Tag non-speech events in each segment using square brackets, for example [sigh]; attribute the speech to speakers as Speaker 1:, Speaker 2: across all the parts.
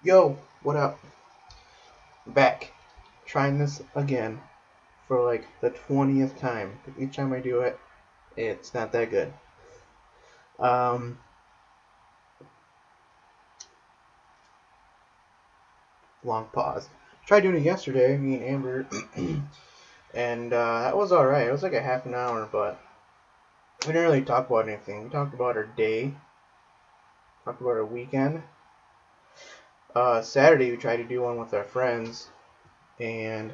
Speaker 1: Yo, what up? Back. Trying this again for like the 20th time. Each time I do it, it's not that good. Um, long pause. Tried doing it yesterday, me and Amber, [clears throat] and uh, that was alright. It was like a half an hour, but we didn't really talk about anything. We talked about our day, talked about our weekend. Uh, Saturday we tried to do one with our friends, and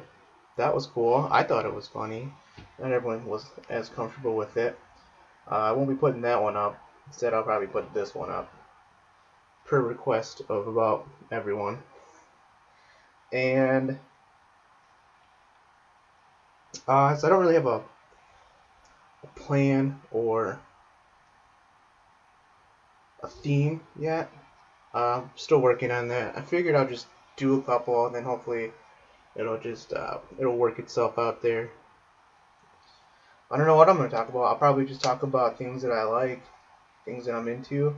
Speaker 1: that was cool. I thought it was funny. Not everyone was as comfortable with it. Uh, I won't be putting that one up. Instead, I'll probably put this one up, per request of about everyone. And uh, so I don't really have a, a plan or a theme yet. Uh, still working on that. I figured I'll just do a couple, and then hopefully it'll just uh, it'll work itself out there. I don't know what I'm gonna talk about. I'll probably just talk about things that I like, things that I'm into.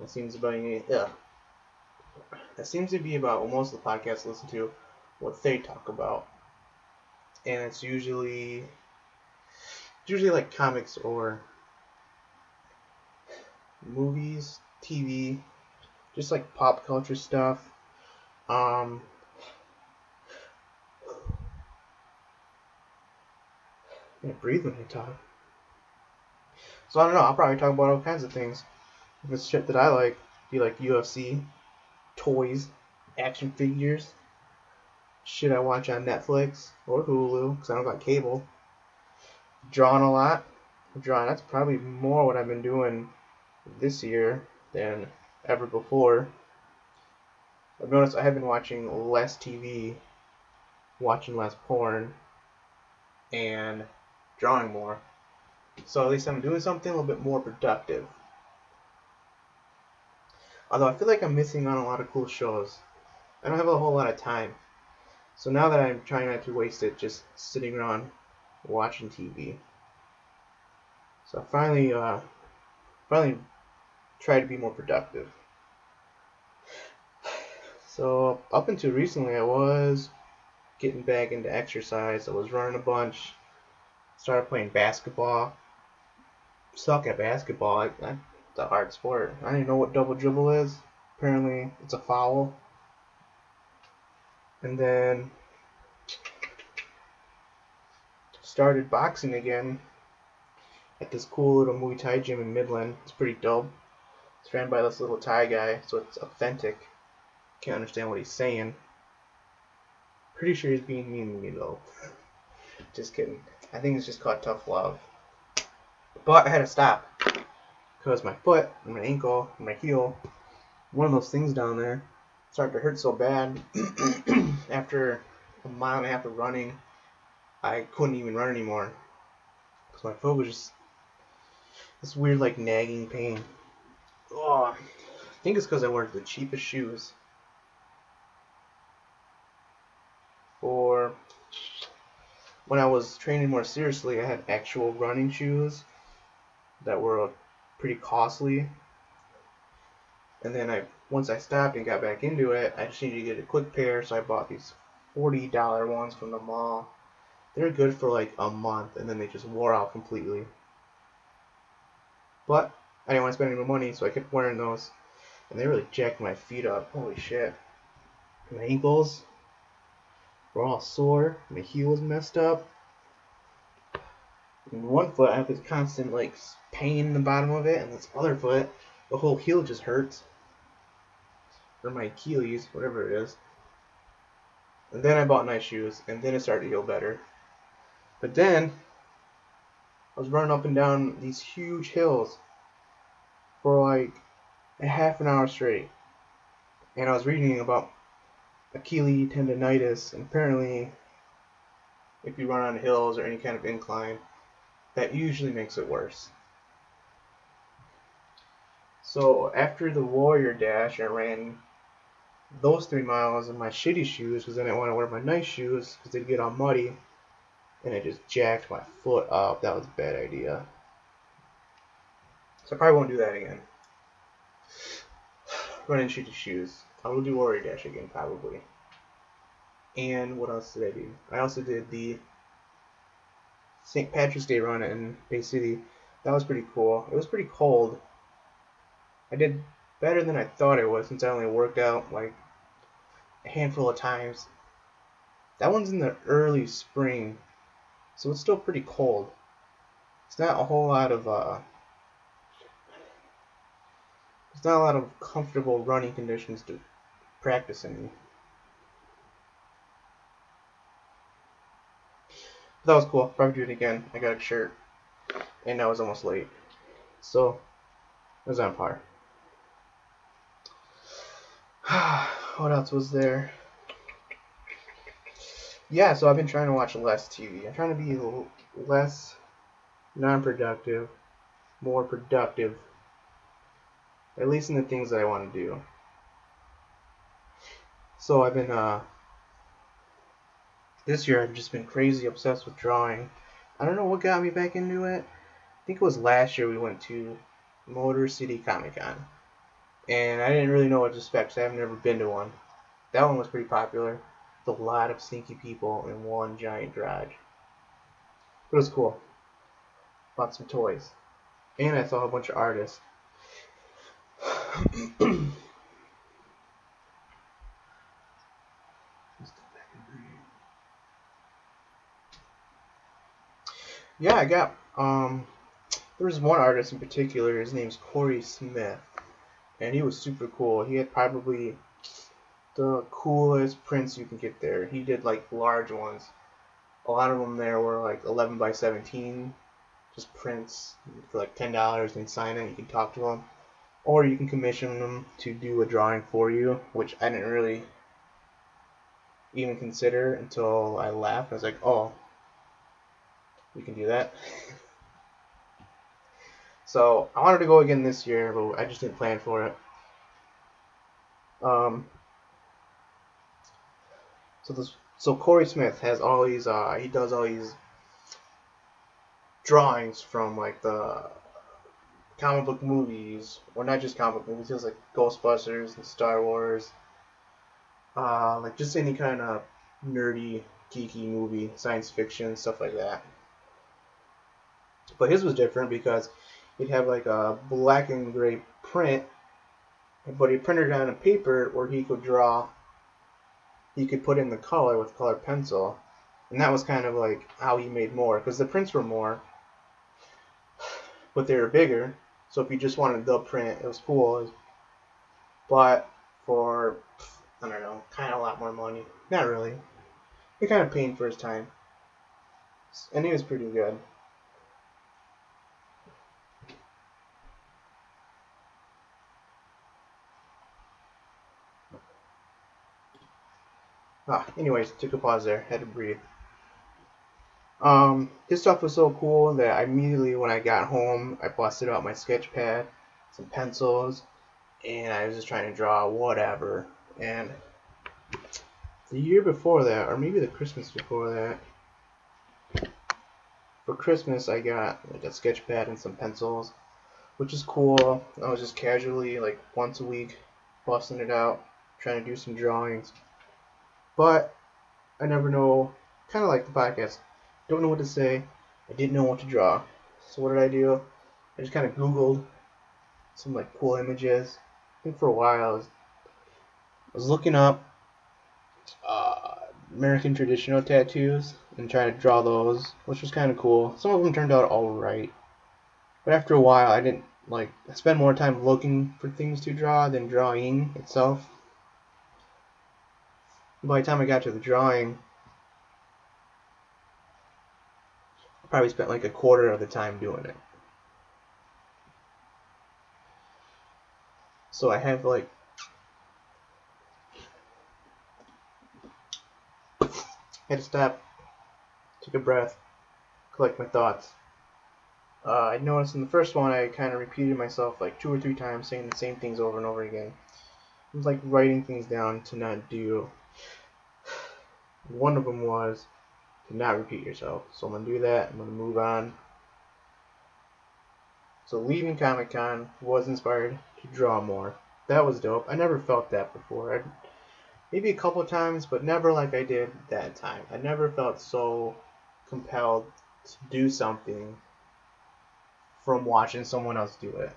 Speaker 1: That seems about yeah. That seems to be about what most of the podcasts listen to, what they talk about, and it's usually it's usually like comics or movies, TV, just like pop culture stuff. Um, I breathe when I talk. So I don't know. I'll probably talk about all kinds of things. If it's shit that I like, be like UFC, toys, action figures, shit I watch on Netflix or Hulu because I don't got cable. Drawing a lot. Drawing. That's probably more what I've been doing this year than ever before. I've noticed I have been watching less TV, watching less porn, and drawing more. So at least I'm doing something a little bit more productive. Although I feel like I'm missing on a lot of cool shows. I don't have a whole lot of time. So now that I'm trying not to waste it just sitting around watching TV. So I finally uh finally try to be more productive. [sighs] So up until recently, I was getting back into exercise. I was running a bunch. Started playing basketball. Suck at basketball. I, I, it's a hard sport. I even know what double dribble is. Apparently, it's a foul. And then started boxing again at this cool little Muay Thai gym in Midland. It's pretty dope. It's ran by this little Thai guy, so it's authentic. Can't understand what he's saying. Pretty sure he's being mean to me though. just kidding. I think it's just called tough love. But I had to stop because my foot and my ankle and my heel, one of those things down there, started to hurt so bad. [clears throat] After a mile and a half of running, I couldn't even run anymore because my foot was just this weird like nagging pain. Oh, I think it's because I wear the cheapest shoes. Or when I was training more seriously, I had actual running shoes that were pretty costly. And then I once I stopped and got back into it, I just needed to get a quick pair, so I bought these forty dollar ones from the mall. They're good for like a month, and then they just wore out completely. But I didn't want to spend any more money, so I kept wearing those, and they really jacked my feet up. Holy shit! My ankles were all sore. My heel was messed up. In one foot, I have this constant like pain in the bottom of it, and this other foot, the whole heel just hurts, or my Achilles, whatever it is. And then I bought nice shoes, and then it started to heal better. But then I was running up and down these huge hills for like a half an hour straight, and I was reading about Achilles tendonitis, and apparently, if you run on hills or any kind of incline, that usually makes it worse. So after the Warrior Dash, I ran those three miles in my shitty shoes because I didn't want to wear my nice shoes because they'd get all muddy, and it just jacked my foot up. That was a bad idea. So I probably won't do that again. [sighs] Run and shoot the shoes. I will do Warrior Dash again probably. And what else did I do? I also did the St. Patrick's Day run in Bay City. That was pretty cool. It was pretty cold. I did better than I thought I would since I only worked out like a handful of times. That one's in the early spring, so it's still pretty cold. It's not a whole lot of uh, there's not a lot of comfortable running conditions to practice in. But that was cool. Probably do it again. I got a shirt, and I was almost late, so it was on par. [sighs] what else was there? Yeah, so I've been trying to watch less TV. I'm trying to be less non-productive, more productive. At least in the things that I want to do. So I've been uh this year I've just been crazy obsessed with drawing. I don't know what got me back into it. I think it was last year we went to Motor City Comic Con. And I didn't really know what to expect I've never been to one. That one was pretty popular. With a lot of sneaky people in one giant garage. But it was cool. Bought some toys. And I saw a bunch of artists. [clears throat] yeah, I got um there was one artist in particular, his name's Corey Smith. And he was super cool. He had probably the coolest prints you can get there. He did like large ones. A lot of them there were like 11 by 17, just prints for like ten dollars and sign it. You can talk to them, or you can commission them to do a drawing for you, which I didn't really even consider until I left. I was like, oh, we can do that. [laughs] so I wanted to go again this year, but I just didn't plan for it. Um, so this, so Corey Smith has all these. Uh, he does all these drawings from like the comic book movies, or not just comic book movies. Does like Ghostbusters and Star Wars. Uh, like just any kind of nerdy, geeky movie, science fiction, stuff like that. But his was different because he'd have like a black and gray print, but he printed it on a paper where he could draw. He could put in the color with colored pencil, and that was kind of like how he made more because the prints were more, but they were bigger. So if you just wanted the print, it was cool. But for I don't know, kind of a lot more money. Not really. He kind of paying for his time, and he was pretty good. Ah, anyways, took a pause there, had to breathe. Um, his stuff was so cool that I immediately, when I got home, I busted out my sketch pad, some pencils, and I was just trying to draw whatever. And the year before that, or maybe the Christmas before that, for Christmas I got like a sketch pad and some pencils, which is cool. I was just casually, like once a week, busting it out, trying to do some drawings. But I never know, kind of like the podcast, don't know what to say. I didn't know what to draw. So what did I do? I just kind of Googled some like cool images. I think for a while I was, I was looking up uh, American traditional tattoos and trying to draw those, which was kind of cool. Some of them turned out alright. But after a while, I didn't like I spend more time looking for things to draw than drawing itself by the time I got to the drawing, I probably spent like a quarter of the time doing it. So I have like had to stop, take a breath, collect my thoughts. Uh, I noticed in the first one I kind of repeated myself like two or three times, saying the same things over and over again. It was like writing things down to not do one of them was not repeat yourself. So I'm going to do that. I'm going to move on. So leaving Comic Con was inspired to draw more. that was dope. I never felt that before. I, maybe a couple times, but never like I did that time. I never felt so compelled to do something from watching someone else do it.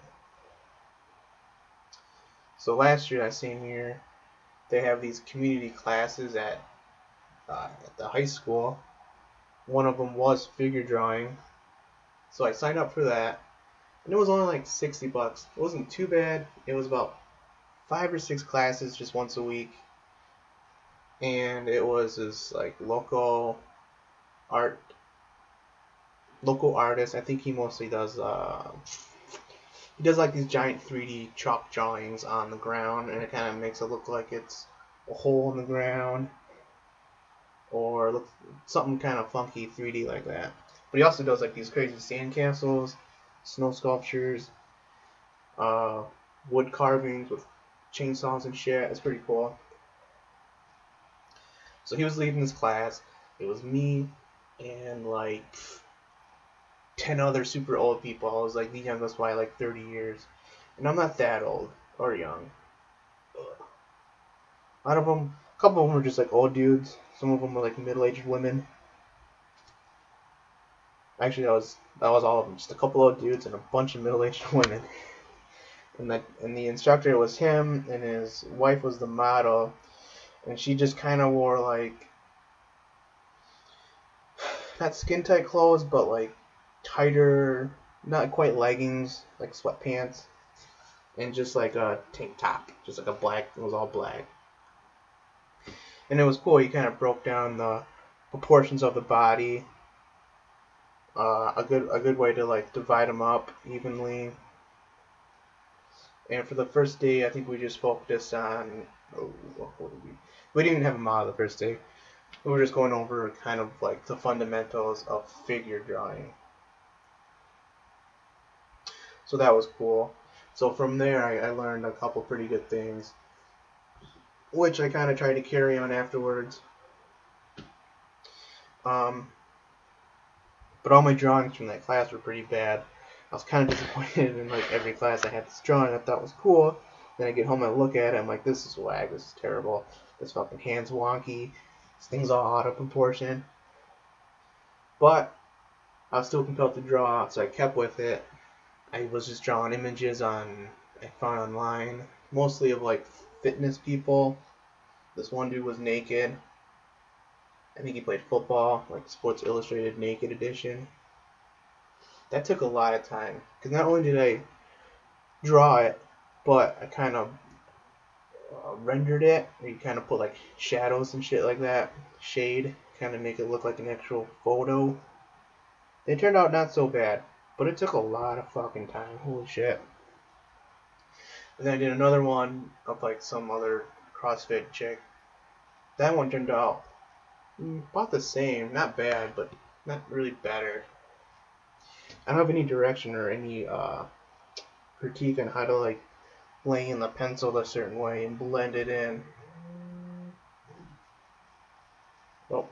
Speaker 1: So last year, that same year, they have these community classes at, uh, at the high school. One of them was figure drawing, so I signed up for that, and it was only like 60 bucks. It wasn't too bad. It was about five or six classes just once a week, and it was this like local art local artist. I think he mostly does uh, he does like these giant 3D chalk drawings on the ground, and it kind of makes it look like it's a hole in the ground, or look, something kind of funky 3D like that. But he also does like these crazy sand castles, snow sculptures, uh, wood carvings with chainsaws and shit. It's pretty cool. So he was leading his class. It was me and like 10 other super old people. I was like the youngest by like 30 years. And I'm not that old or young. A lot of them, a couple of them were just like old dudes. Some of them were like middle-aged women. Actually, that was that was all of them. Just a couple of dudes and a bunch of middle-aged [laughs] women. And that and the instructor was him, and his wife was the model, and she just kind of wore like not skin tight clothes, but like tighter, not quite leggings, like sweatpants, and just like a tank top, just like a black. It was all black, and it was cool. He kind of broke down the proportions of the body. Uh, a good a good way to like divide them up evenly. And for the first day, I think we just focused on. Oh, what we? We didn't even have a model the first day. We were just going over kind of like the fundamentals of figure drawing. So that was cool. So from there, I, I learned a couple pretty good things, which I kind of tried to carry on afterwards. Um, but all my drawings from that class were pretty bad. I was kind of [laughs] disappointed in like every class I had this drawing I thought was cool. Then I get home I look at it, I'm like, this is wag, this is terrible. This fucking hand's wonky. This thing's all out of proportion. But I was still compelled to draw, so I kept with it. I was just drawing images on I found online, mostly of like fitness people. This one dude was naked. I think he played football, like Sports Illustrated Naked Edition. That took a lot of time because not only did I draw it, but I kind of uh, rendered it. You kind of put like shadows and shit like that, shade, kind of make it look like an actual photo. They turned out not so bad. But it took a lot of fucking time. Holy shit. And then I did another one of like some other CrossFit chick. That one turned out mm, about the same. Not bad, but not really better. I don't have any direction or any uh, critique on how to like lay in the pencil a certain way and blend it in. Oh.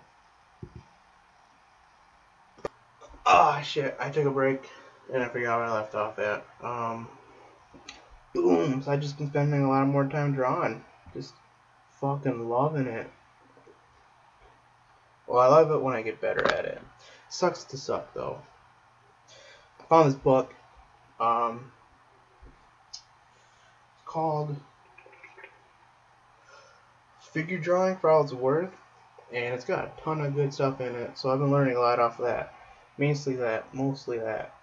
Speaker 1: Ah, oh, shit. I took a break and I forgot where I left off at. Um, boom. So I just been spending a lot more time drawing. Just fucking loving it. Well, I love it when I get better at it. Sucks to suck though. I found this book. Um, called Figure Drawing for All It's Worth, and it's got a ton of good stuff in it. So I've been learning a lot off of that. Mostly that. Mostly that.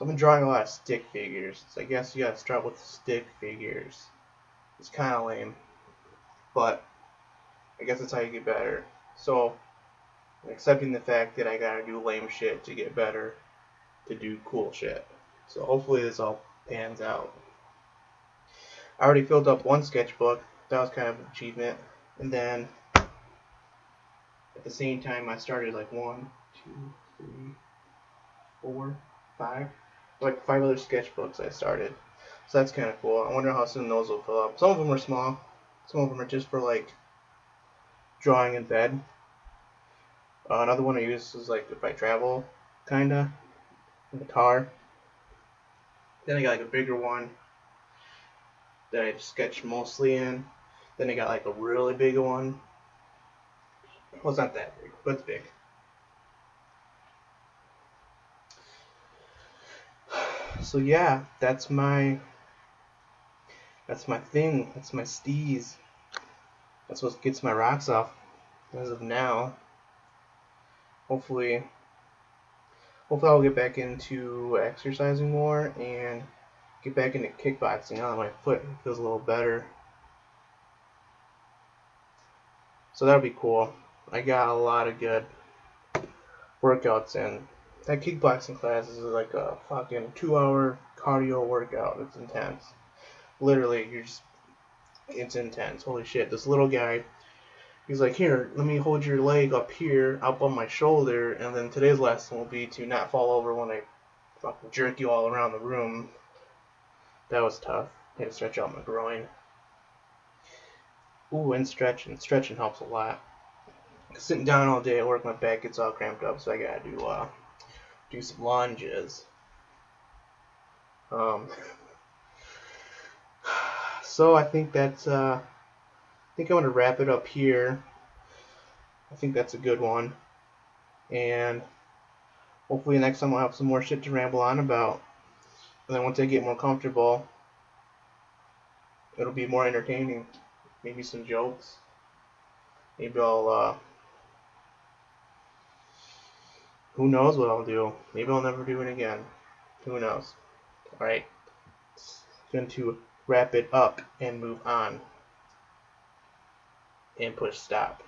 Speaker 1: So I've been drawing a lot of stick figures. So I guess you gotta start with stick figures. It's kind of lame, but I guess that's how you get better. So accepting the fact that I gotta do lame shit to get better, to do cool shit. So hopefully this all pans out. I already filled up one sketchbook. That was kind of an achievement. And then at the same time I started like one, two, three, four, five, like five other sketchbooks I started. So that's kind of cool. I wonder how soon those will fill up. Some of them are small. Some of them are just for like drawing in bed. Uh, another one I use is like if I travel, kinda, in the car. Then I got like a bigger one that I sketched mostly in. Then I got like a really big one. Well, it's not that big, but it's big. So yeah, that's my that's my thing. That's my steez. That's what gets my rocks off as of now. Hopefully hopefully I'll get back into exercising more and get back into kickboxing now that my foot feels a little better. So that'll be cool. I got a lot of good workouts in. That kickboxing class is like a fucking two hour cardio workout. It's intense. Literally, you're just, it's intense. Holy shit. This little guy, he's like, here, let me hold your leg up here, up on my shoulder, and then today's lesson will be to not fall over when I fucking jerk you all around the room. That was tough. I had to stretch out my groin. Ooh, and stretching. Stretching helps a lot. Sitting down all day at work, my back gets all cramped up, so I gotta do uh, do some lunges. Um, [sighs] so I think that's uh, I think I'm gonna wrap it up here. I think that's a good one, and hopefully next time I'll have some more shit to ramble on about. And then once I get more comfortable, it'll be more entertaining. Maybe some jokes. Maybe I'll, uh, who knows what I'll do. Maybe I'll never do it again. Who knows. Alright. Going to wrap it up and move on. And push stop.